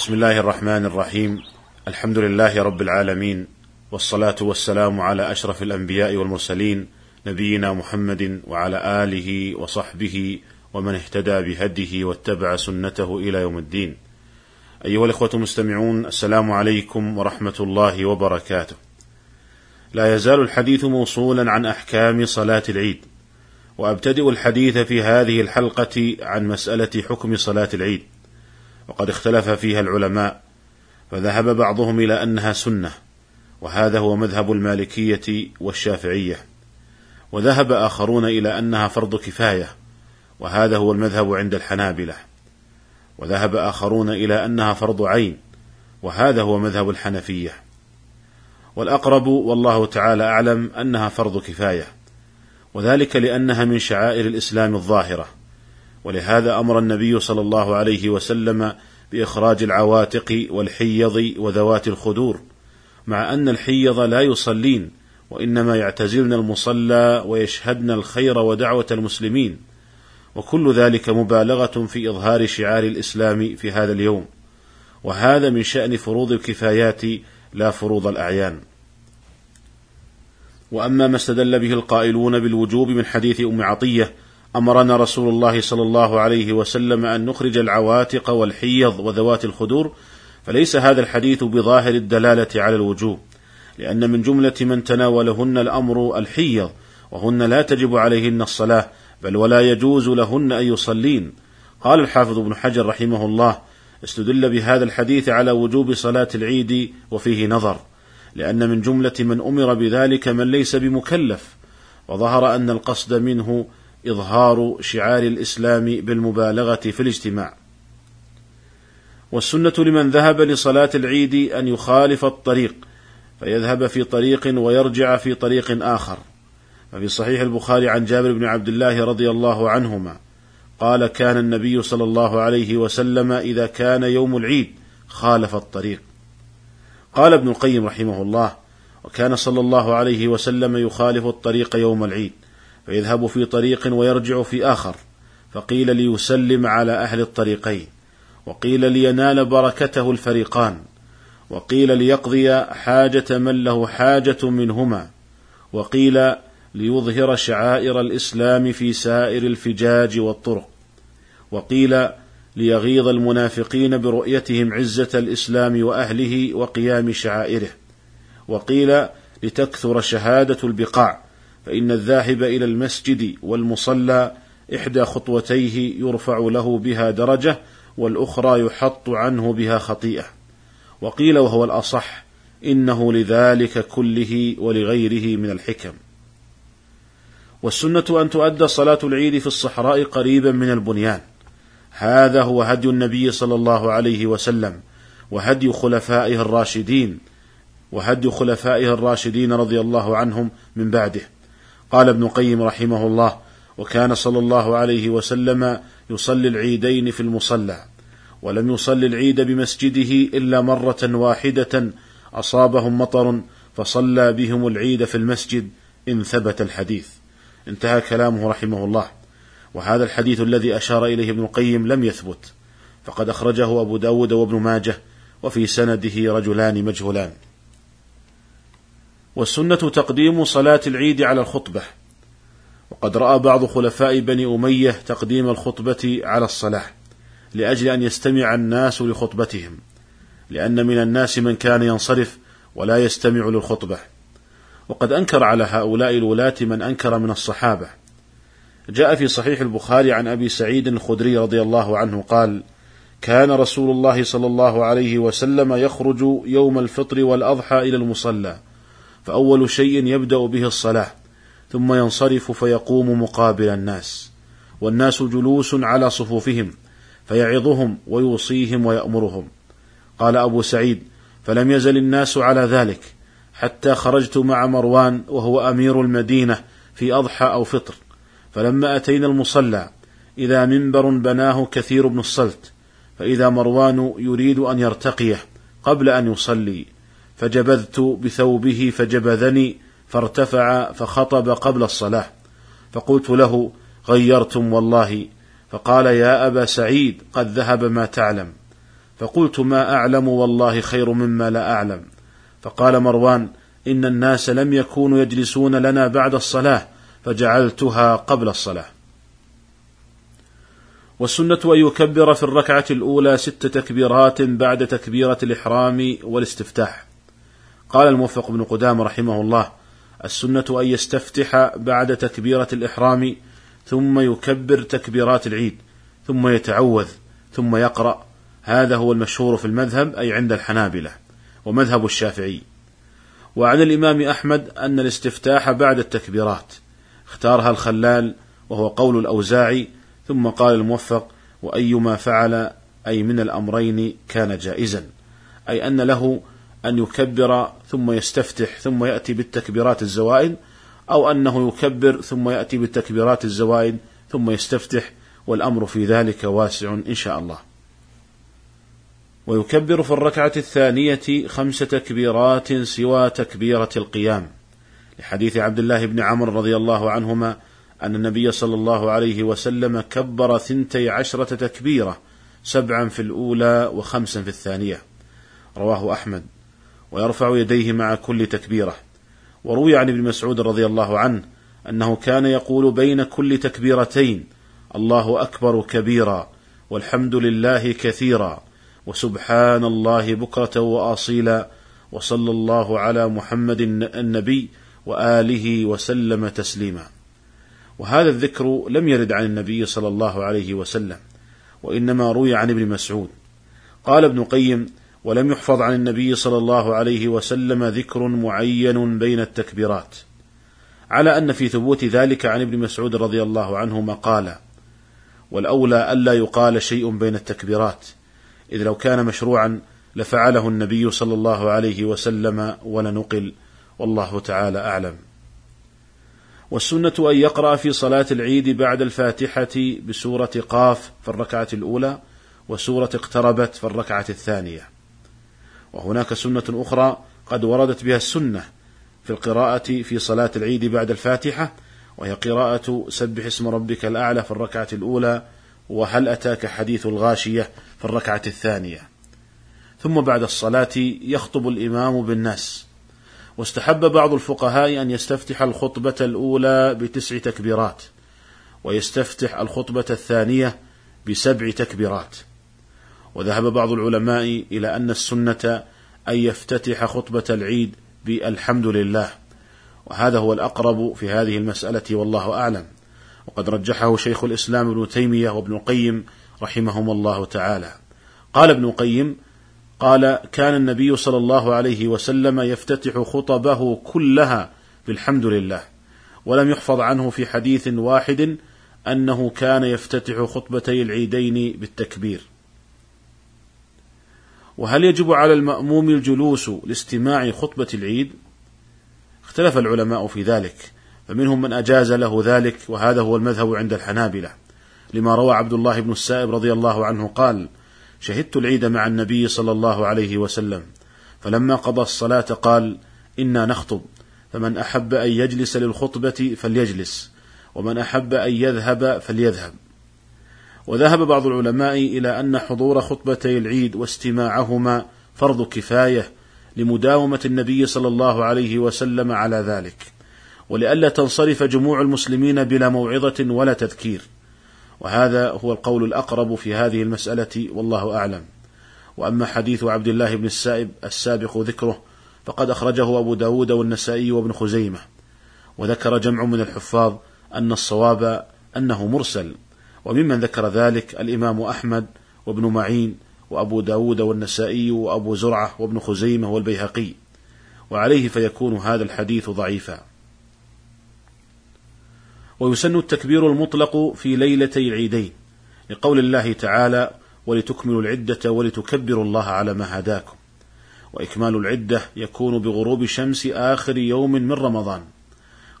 بسم الله الرحمن الرحيم الحمد لله رب العالمين والصلاة والسلام على أشرف الأنبياء والمرسلين نبينا محمد وعلى آله وصحبه ومن اهتدى بهديه واتبع سنته إلى يوم الدين. أيها الإخوة المستمعون السلام عليكم ورحمة الله وبركاته. لا يزال الحديث موصولا عن أحكام صلاة العيد. وأبتدئ الحديث في هذه الحلقة عن مسألة حكم صلاة العيد. وقد اختلف فيها العلماء فذهب بعضهم إلى أنها سنة وهذا هو مذهب المالكية والشافعية وذهب آخرون إلى أنها فرض كفاية وهذا هو المذهب عند الحنابلة وذهب آخرون إلى أنها فرض عين وهذا هو مذهب الحنفية. والأقرب والله تعالى أعلم أنها فرض كفاية وذلك لأنها من شعائر الإسلام الظاهرة. ولهذا أمر النبي صلى الله عليه وسلم بإخراج العواتق والحيض وذوات الخدور مع أن الحيض لا يصلين وإنما يعتزلن المصلى ويشهدن الخير ودعوة المسلمين وكل ذلك مبالغة في إظهار شعار الإسلام في هذا اليوم وهذا من شأن فروض الكفايات لا فروض الأعيان. وأما ما استدل به القائلون بالوجوب من حديث أم عطية أمرنا رسول الله صلى الله عليه وسلم أن نخرج العواتق والحيض وذوات الخدور فليس هذا الحديث بظاهر الدلالة على الوجوب لأن من جملة من تناولهن الأمر الحيض وهن لا تجب عليهن الصلاة بل ولا يجوز لهن أن يصلين. قال الحافظ ابن حجر رحمه الله استدل بهذا الحديث على وجوب صلاة العيد وفيه نظر لأن من جملة من أمر بذلك من ليس بمكلف وظهر أن القصد منه إظهار شعار الإسلام بالمبالغة في الاجتماع. والسنة لمن ذهب لصلاة العيد أن يخالف الطريق فيذهب في طريق ويرجع في طريق آخر. ففي صحيح البخاري عن جابر بن عبد الله رضي الله عنهما قال كان النبي صلى الله عليه وسلم إذا كان يوم العيد خالف الطريق. قال ابن القيم رحمه الله: وكان صلى الله عليه وسلم يخالف الطريق يوم العيد فيذهب في طريق ويرجع في آخر. فقيل ليسلم على أهل الطريقين. وقيل لينال بركته الفريقان. وقيل ليقضي حاجة من له حاجة منهما. وقيل ليظهر شعائر الإسلام في سائر الفجاج والطرق. وقيل ليغيظ المنافقين برؤيتهم عزة الإسلام وأهله وقيام شعائره. وقيل لتكثر شهادة البقاع. فإن الذاهب إلى المسجد والمصلى إحدى خطوتيه يرفع له بها درجة والأخرى يحط عنه بها خطيئة. وقيل وهو الأصح إنه لذلك كله ولغيره من الحكم. والسنة أن تؤدى صلاة العيد في الصحراء قريبا من البنيان. هذا هو هدي النبي صلى الله عليه وسلم وهدي خلفائه الراشدين وهدي خلفائه الراشدين رضي الله عنهم من بعده. قال ابن القيم رحمه الله وكان صلى الله عليه وسلم يصلي العيدين في المصلى ولم يصلي العيد بمسجده إلا مرة واحدة أصابهم مطر فصلى بهم العيد في المسجد إن ثبت الحديث. انتهى كلامه رحمه الله. وهذا الحديث الذي أشار إليه ابن القيم لم يثبت فقد أخرجه أبو داود وابن ماجه وفي سنده رجلان مجهولان. والسنة تقديم صلاة العيد على الخطبة. وقد رأى بعض خلفاء بني أمية تقديم الخطبة على الصلاة لأجل أن يستمع الناس لخطبتهم لأن من الناس من كان ينصرف ولا يستمع للخطبة. وقد أنكر على هؤلاء الولاة من أنكر من الصحابة. جاء في صحيح البخاري عن أبي سعيد الخدري رضي الله عنه قال كان رسول الله صلى الله عليه وسلم يخرج يوم الفطر والأضحى إلى المصلى فأول شيء يبدأ به الصلاة ثم ينصرف فيقوم مقابل الناس والناس جلوس على صفوفهم فيعظهم ويوصيهم ويأمرهم. قال أبو سعيد فلم يزل الناس على ذلك حتى خرجت مع مروان وهو أمير المدينة في أضحى أو فطر فلما أتينا المصلى إذا منبر بناه كثير بن الصلت فإذا مروان يريد أن يرتقيه قبل أن يصلي. فجبذت بثوبه فجبذني فارتفع فخطب قبل الصلاة. فقلت له غيرتم والله. فقال يا أبا سعيد قد ذهب ما تعلم. فقلت ما أعلم والله خير مما لا أعلم. فقال مروان إن الناس لم يكونوا يجلسون لنا بعد الصلاة فجعلتها قبل الصلاة. والسنة أن يكبر في الركعة الأولى ست تكبيرات بعد تكبيرة الإحرام والاستفتاح. قال الموفق بن قدام رحمه الله السنة أن يستفتح بعد تكبيرة الإحرام ثم يكبر تكبيرات العيد ثم يتعوذ ثم يقرأ. هذا هو المشهور في المذهب أي عند الحنابلة ومذهب الشافعي. وعن الإمام أحمد أن الاستفتاح بعد التكبيرات اختارها الخلال وهو قول الأوزاعي ثم قال الموفق وأيما فعل أي من الأمرين كان جائزا. أي أن له أن يكبر ثم يستفتح ثم يأتي بالتكبيرات الزوائد أو أنه يكبر ثم يأتي بالتكبيرات الزوائد ثم يستفتح والأمر في ذلك واسع إن شاء الله. ويكبر في الركعة الثانية خمس تكبيرات سوى تكبيرة القيام. لحديث عبد الله بن عمرو رضي الله عنهما أن النبي صلى الله عليه وسلم كبر ثنتي عشرة تكبيرة سبعا في الأولى وخمسا في الثانية. رواه أحمد. ويرفع يديه مع كل تكبيرة. وروي عن ابن مسعود رضي الله عنه أنه كان يقول بين كل تكبيرتين الله أكبر كبيرا والحمد لله كثيرا وسبحان الله بكرة وأصيلا وصلى الله على محمد النبي وآله وسلم تسليما. وهذا الذكر لم يرد عن النبي صلى الله عليه وسلم وإنما روي عن ابن مسعود. قال ابن قيم ولم يحفظ عن النبي صلى الله عليه وسلم ذكر معين بين التكبيرات. على أن في ثبوت ذلك عن ابن مسعود رضي الله عنه مقالا والأولى ألا يقال شيء بين التكبيرات إذ لو كان مشروعا لفعله النبي صلى الله عليه وسلم ولنقل والله تعالى أعلم. والسنة أن يقرأ في صلاة العيد بعد الفاتحة بسورة قاف في الركعة الأولى وسورة اقتربت في الركعة الثانية. وهناك سنة أخرى قد وردت بها السنة في القراءة في صلاة العيد بعد الفاتحة وهي قراءة سبح اسم ربك الأعلى في الركعة الأولى وهل أتاك حديث الغاشية في الركعة الثانية. ثم بعد الصلاة يخطب الإمام بالناس. واستحب بعض الفقهاء أن يستفتح الخطبة الأولى بتسع تكبيرات ويستفتح الخطبة الثانية بسبع تكبيرات. وذهب بعض العلماء إلى أن السنة أن يفتتح خطبة العيد بالحمد لله وهذا هو الأقرب في هذه المسألة والله أعلم. وقد رجحه شيخ الإسلام ابن تيمية وابن القيم رحمهما الله تعالى. قال ابن القيم قال كان النبي صلى الله عليه وسلم يفتتح خطبه كلها بالحمد لله ولم يحفظ عنه في حديث واحد أنه كان يفتتح خطبتي العيدين بالتكبير. وهل يجب على المأموم الجلوس لاستماع خطبة العيد؟ اختلف العلماء في ذلك فمنهم من أجاز له ذلك وهذا هو المذهب عند الحنابلة. لما روى عبد الله بن السائب رضي الله عنه قال شهدت العيد مع النبي صلى الله عليه وسلم فلما قضى الصلاة قال إنا نخطب فمن أحب أن يجلس للخطبة فليجلس ومن أحب أن يذهب فليذهب. وذهب بعض العلماء إلى أن حضور خطبتي العيد واستماعهما فرض كفاية لمداومة النبي صلى الله عليه وسلم على ذلك ولئلا تنصرف جموع المسلمين بلا موعظة ولا تذكير. وهذا هو القول الأقرب في هذه المسألة والله أعلم. وأما حديث عبد الله بن السائب السابق ذكره فقد أخرجه أبو داود والنسائي وابن خزيمة. وذكر جمع من الحفاظ أن الصواب أنه مرسل. وممن ذكر ذلك الإمام أحمد وابن معين وأبو داود والنسائي وأبو زرعة وابن خزيمة والبيهقي وعليه فيكون هذا الحديث ضعيفا. ويسن التكبير المطلق في ليلتي العيدين لقول الله تعالى ولتكملوا العدة ولتكبروا الله على ما هداكم وإكمال العدة يكون بغروب شمس آخر يوم من رمضان.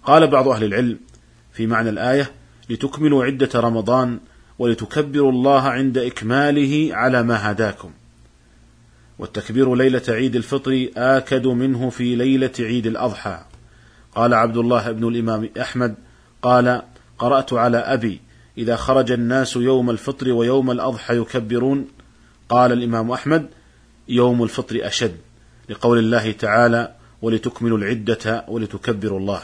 قال بعض أهل العلم في معنى الآية لتكملوا عدة رمضان ولتكبروا الله عند إكماله على ما هداكم. والتكبير ليلة عيد الفطر آكد منه في ليلة عيد الأضحى. قال عبد الله بن الإمام أحمد قال قرأت على أبي إذا خرج الناس يوم الفطر ويوم الأضحى يكبرون قال الإمام أحمد يوم الفطر أشد لقول الله تعالى ولتكملوا العدة ولتكبروا الله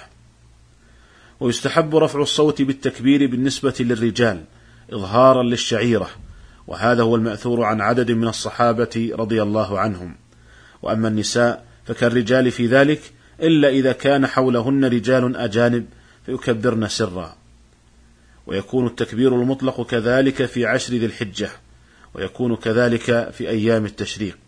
ويستحب رفع الصوت بالتكبير بالنسبة للرجال إظهارا للشعيرة. وهذا هو المأثور عن عدد من الصحابة رضي الله عنهم. وأما النساء فكالرجال في ذلك إلا إذا كان حولهن رجال أجانب فيكبرن سرا. ويكون التكبير المطلق كذلك في عشر ذي الحجة ويكون كذلك في أيام التشريق.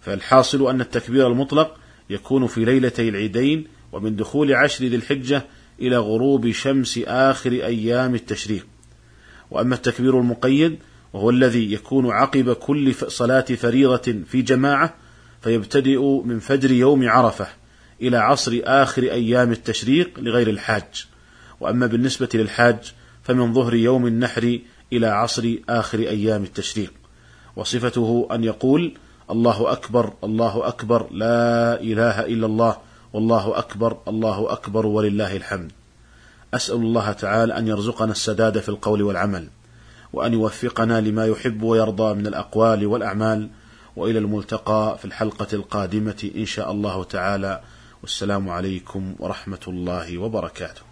فالحاصل أن التكبير المطلق يكون في ليلتي العيدين ومن دخول عشر ذي الحجة إلى غروب شمس آخر أيام التشريق. وأما التكبير المقيد وهو الذي يكون عقب كل صلاة فريضة في جماعة فيبتدئ من فجر يوم عرفة إلى عصر آخر أيام التشريق لغير الحاج. وأما بالنسبة للحاج فمن ظهر يوم النحر إلى عصر آخر أيام التشريق. وصفته أن يقول الله أكبر الله أكبر لا إله إلا الله والله أكبر الله أكبر ولله الحمد. أسأل الله تعالى أن يرزقنا السداد في القول والعمل وأن يوفقنا لما يحب ويرضى من الأقوال والأعمال وإلى الملتقى في الحلقة القادمة إن شاء الله تعالى. والسلام عليكم ورحمة الله وبركاته.